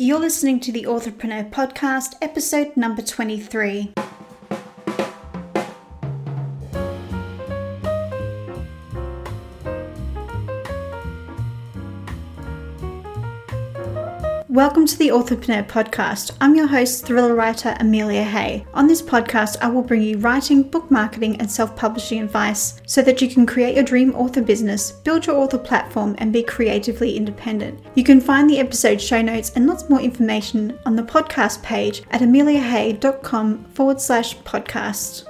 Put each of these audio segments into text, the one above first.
You're listening to the Authorpreneur Podcast, episode number 23. Welcome to the Authorpreneur Podcast. I'm your host, thriller writer Amelia Hay. On this podcast, I will bring you writing, book marketing, and self publishing advice so that you can create your dream author business, build your author platform, and be creatively independent. You can find the episode show notes and lots more information on the podcast page at ameliahay.com forward slash podcast.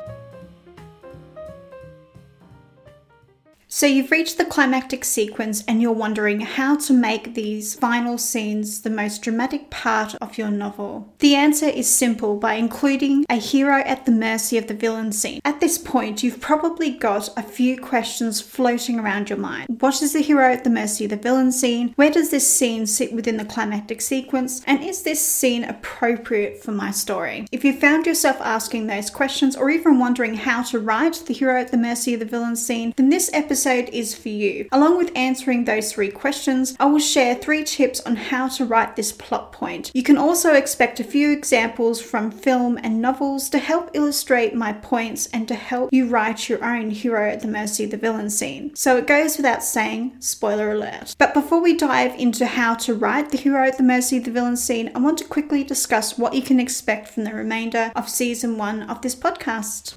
So, you've reached the climactic sequence and you're wondering how to make these final scenes the most dramatic part of your novel. The answer is simple by including a hero at the mercy of the villain scene. At this point, you've probably got a few questions floating around your mind. What is the hero at the mercy of the villain scene? Where does this scene sit within the climactic sequence? And is this scene appropriate for my story? If you found yourself asking those questions or even wondering how to write the hero at the mercy of the villain scene, then this episode episode is for you. Along with answering those three questions, I will share three tips on how to write this plot point. You can also expect a few examples from film and novels to help illustrate my points and to help you write your own hero at the mercy of the villain scene. So it goes without saying, spoiler alert. But before we dive into how to write the hero at the mercy of the villain scene, I want to quickly discuss what you can expect from the remainder of season one of this podcast.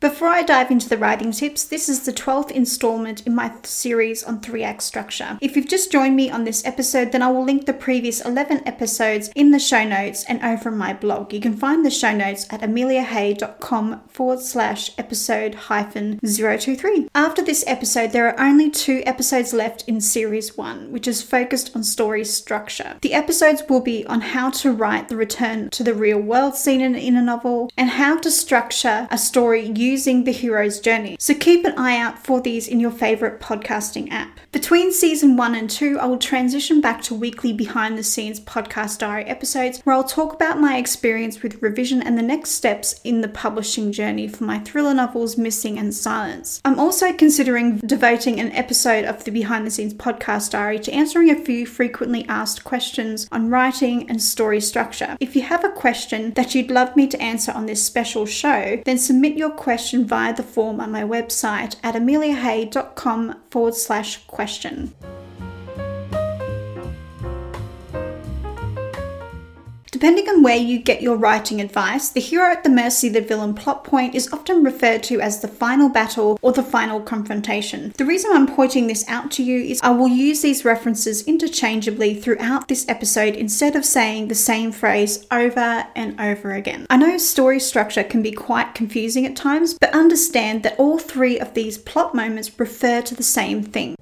Before I dive into the writing tips, this is the 12th installment in my series on 3 act structure. If you've just joined me on this episode, then I will link the previous 11 episodes in the show notes and over my blog. You can find the show notes at ameliahay.com forward slash episode hyphen 023. After this episode, there are only two episodes left in series 1, which is focused on story structure. The episodes will be on how to write the return to the real world scene in, in a novel and how to structure a story using the hero's journey. So keep an eye out for these in your favorite podcasting app. Between season one and two, I will transition back to weekly behind the scenes podcast diary episodes where I'll talk about my experience with revision and the next steps in the publishing journey for my thriller novels Missing and Silence. I'm also considering devoting an episode of the behind the scenes podcast diary to answering a few frequently asked questions on writing and story structure. If you have a question that you'd love me to answer on this special show, then submit your question question via the form on my website at ameliahay.com forward slash question. Depending on where you get your writing advice, the hero at the mercy of the villain plot point is often referred to as the final battle or the final confrontation. The reason I'm pointing this out to you is I will use these references interchangeably throughout this episode instead of saying the same phrase over and over again. I know story structure can be quite confusing at times, but understand that all three of these plot moments refer to the same thing.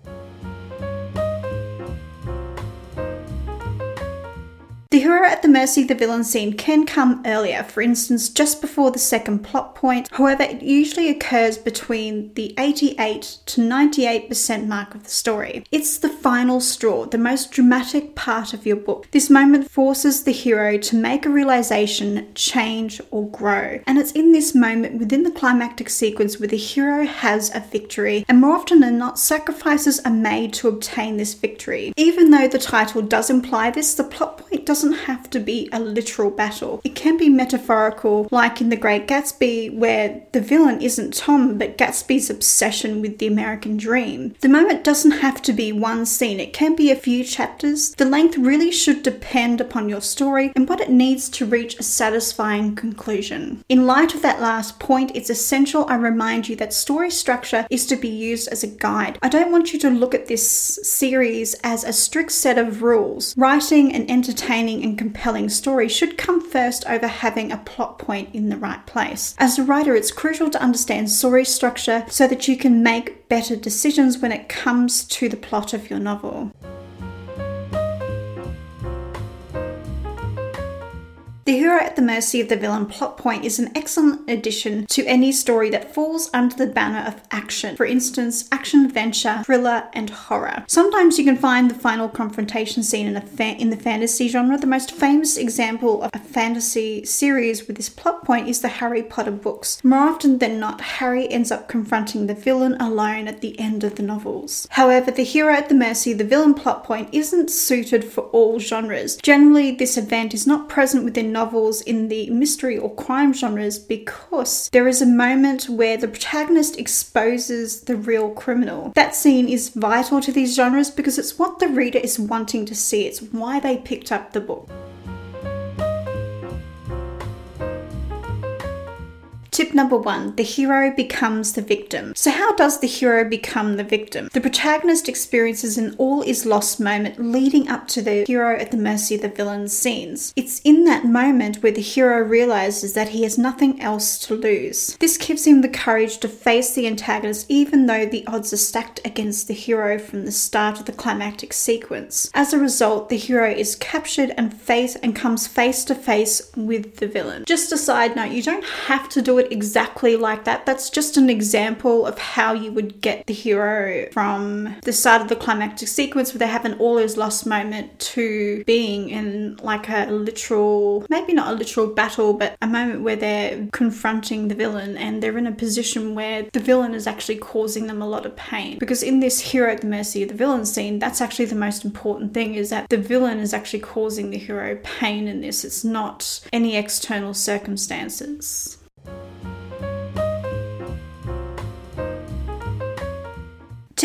The hero at the mercy of the villain scene can come earlier, for instance, just before the second plot point. However, it usually occurs between the 88 to 98% mark of the story. It's the final straw, the most dramatic part of your book. This moment forces the hero to make a realization, change, or grow. And it's in this moment within the climactic sequence where the hero has a victory, and more often than not, sacrifices are made to obtain this victory. Even though the title does imply this, the plot point doesn't doesn't have to be a literal battle. It can be metaphorical, like in The Great Gatsby, where the villain isn't Tom, but Gatsby's obsession with the American dream. The moment doesn't have to be one scene, it can be a few chapters. The length really should depend upon your story and what it needs to reach a satisfying conclusion. In light of that last point, it's essential I remind you that story structure is to be used as a guide. I don't want you to look at this series as a strict set of rules. Writing and entertaining and compelling story should come first over having a plot point in the right place. As a writer, it's crucial to understand story structure so that you can make better decisions when it comes to the plot of your novel. The hero at the mercy of the villain plot point is an excellent addition to any story that falls under the banner of action. For instance, action adventure, thriller, and horror. Sometimes you can find the final confrontation scene in, a fa- in the fantasy genre. The most famous example of a fantasy series with this plot point is the Harry Potter books. More often than not, Harry ends up confronting the villain alone at the end of the novels. However, the hero at the mercy of the villain plot point isn't suited for all genres. Generally, this event is not present within novels in the mystery or crime genres because there is a moment where the protagonist exposes the real criminal. That scene is vital to these genres because it's what the reader is wanting to see, it's why they picked up the book. Tip number one the hero becomes the victim. So, how does the hero become the victim? The protagonist experiences an all is lost moment leading up to the hero at the mercy of the villain's scenes. It's in that moment where the hero realizes that he has nothing else to lose. This gives him the courage to face the antagonist even though the odds are stacked against the hero from the start of the climactic sequence. As a result, the hero is captured and face and comes face to face with the villain. Just a side note, you don't have to do it exactly like that. That's just an example of how you would get the hero from the start of the climactic sequence where they have an all is lost moment to being in like a literal, maybe not a literal battle, but a moment where they're confronting the villain and they're in a position where the villain is actually causing them a lot of pain. Because in this hero at the mercy of the villain scene, that's actually the most important thing is that the villain is actually causing the hero pain in this. It's not any external circumstances.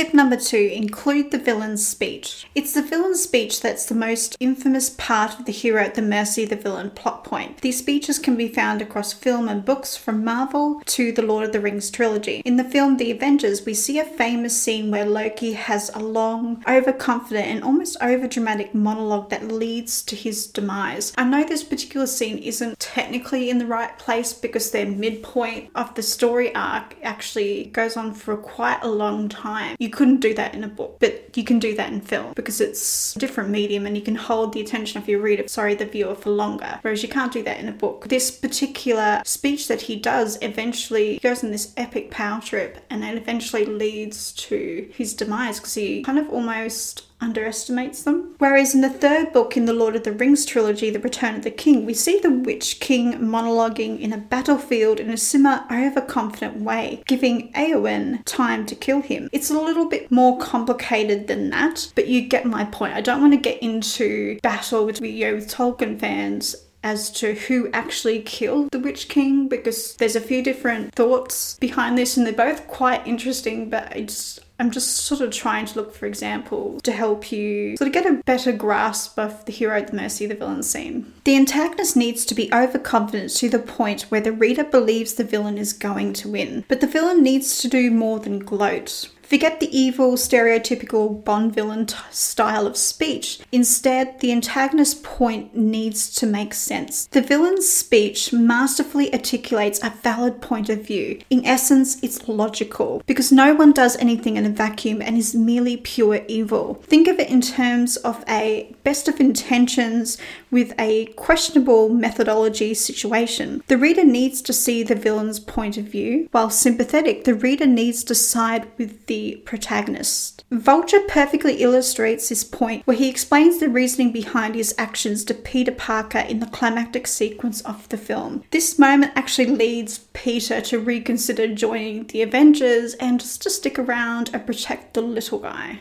Tip number two include the villain's speech. It's the villain's speech that's the most infamous part of the hero at the mercy of the villain plot point. These speeches can be found across film and books from Marvel to the Lord of the Rings trilogy. In the film The Avengers, we see a famous scene where Loki has a long, overconfident, and almost overdramatic monologue that leads to his demise. I know this particular scene isn't technically in the right place because their midpoint of the story arc actually goes on for quite a long time. You couldn't do that in a book, but you can do that in film because it's a different medium and you can hold the attention of your reader, sorry, the viewer for longer. Whereas you can't do that in a book. This particular speech that he does eventually goes on this epic power trip and it eventually leads to his demise because he kind of almost underestimates them. Whereas in the third book in the Lord of the Rings trilogy, The Return of the King, we see the Witch King monologuing in a battlefield in a similar overconfident way, giving Eowyn time to kill him. It's a little bit more complicated than that, but you get my point. I don't want to get into battle with, you know, with Tolkien fans as to who actually killed the Witch King because there's a few different thoughts behind this and they're both quite interesting, but I just I'm just sort of trying to look for examples to help you sort of get a better grasp of the hero at the mercy of the villain scene. The antagonist needs to be overconfident to the point where the reader believes the villain is going to win, but the villain needs to do more than gloat. Forget the evil, stereotypical Bond villain t- style of speech. Instead, the antagonist's point needs to make sense. The villain's speech masterfully articulates a valid point of view. In essence, it's logical because no one does anything in a vacuum and is merely pure evil. Think of it in terms of a best of intentions with a questionable methodology situation. The reader needs to see the villain's point of view, while sympathetic, the reader needs to side with the protagonist. Vulture perfectly illustrates this point where he explains the reasoning behind his actions to Peter Parker in the climactic sequence of the film. This moment actually leads Peter to reconsider joining the Avengers and just to stick around and protect the little guy.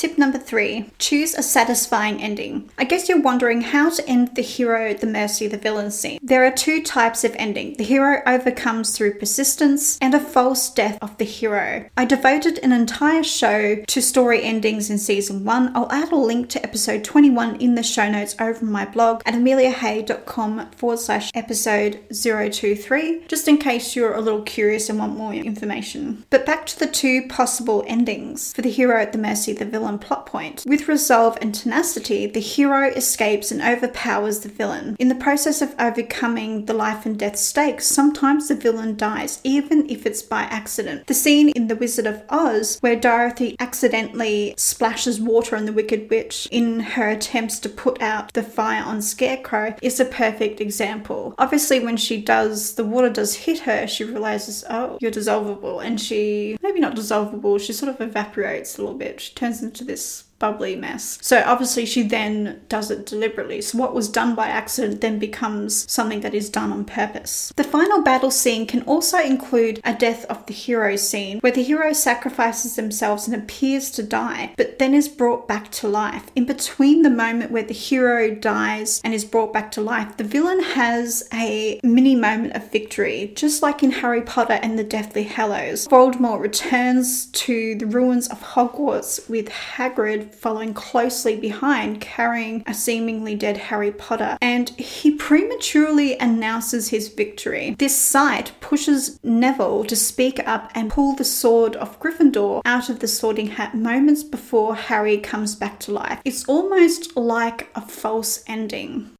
Tip number three choose a satisfying ending. I guess you're wondering how to end the hero the mercy the villain scene. There are two types of ending the hero overcomes through persistence, and a false death of the hero. I devoted an entire show to story endings in season one. I'll add a link to episode 21 in the show notes over my blog at ameliahay.com forward slash episode 023, just in case you're a little curious and want more information. But back to the two possible endings for the hero at the mercy of the villain plot point. With resolve and tenacity, the hero escapes and overpowers the villain. In the process of overcoming the life and death stakes, sometimes the villain dies, even if it's by accident. The scene in The Wizard of Oz, where Dorothy accidentally splashes water on the Wicked Witch in her attempts to put out the fire on Scarecrow, is a perfect example. Obviously, when she does, the water does hit her, she realizes, oh, you're dissolvable, and she, maybe not dissolvable, she sort of evaporates a little bit. She turns into this bubbly mess. So obviously she then does it deliberately. So what was done by accident then becomes something that is done on purpose. The final battle scene can also include a death of the hero scene where the hero sacrifices themselves and appears to die, but then is brought back to life. In between the moment where the hero dies and is brought back to life, the villain has a mini moment of victory, just like in Harry Potter and the Deathly Hallows. Voldemort returns to the ruins of Hogwarts with Hagrid following closely behind, carrying a seemingly dead Harry Potter, and he prematurely announces his victory. This sight pushes Neville to speak up and pull the sword of Gryffindor out of the sorting hat moments before Harry comes back to life. It's almost like a false ending.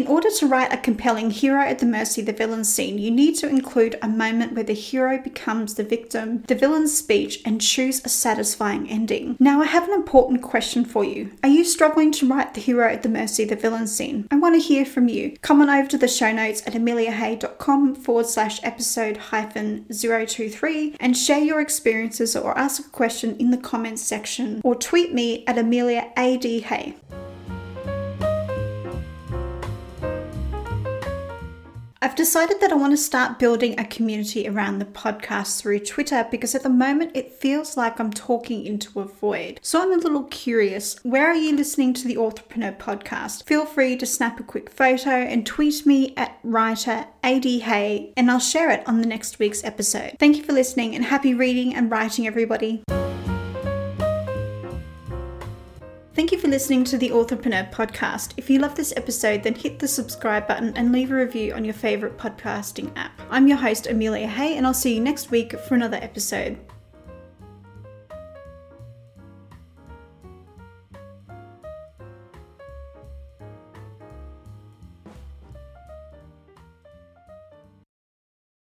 In order to write a compelling hero at the mercy of the villain scene, you need to include a moment where the hero becomes the victim, the villain's speech, and choose a satisfying ending. Now, I have an important question for you. Are you struggling to write the hero at the mercy of the villain scene? I want to hear from you. Come on over to the show notes at ameliahay.com forward slash episode hyphen 023 and share your experiences or ask a question in the comments section or tweet me at Amelia I've decided that I want to start building a community around the podcast through Twitter because at the moment it feels like I'm talking into a void. So I'm a little curious where are you listening to the Authorpreneur podcast? Feel free to snap a quick photo and tweet me at writer AD and I'll share it on the next week's episode. Thank you for listening and happy reading and writing, everybody. Thank you for listening to the Authorpreneur podcast. If you love this episode, then hit the subscribe button and leave a review on your favourite podcasting app. I'm your host, Amelia Hay, and I'll see you next week for another episode.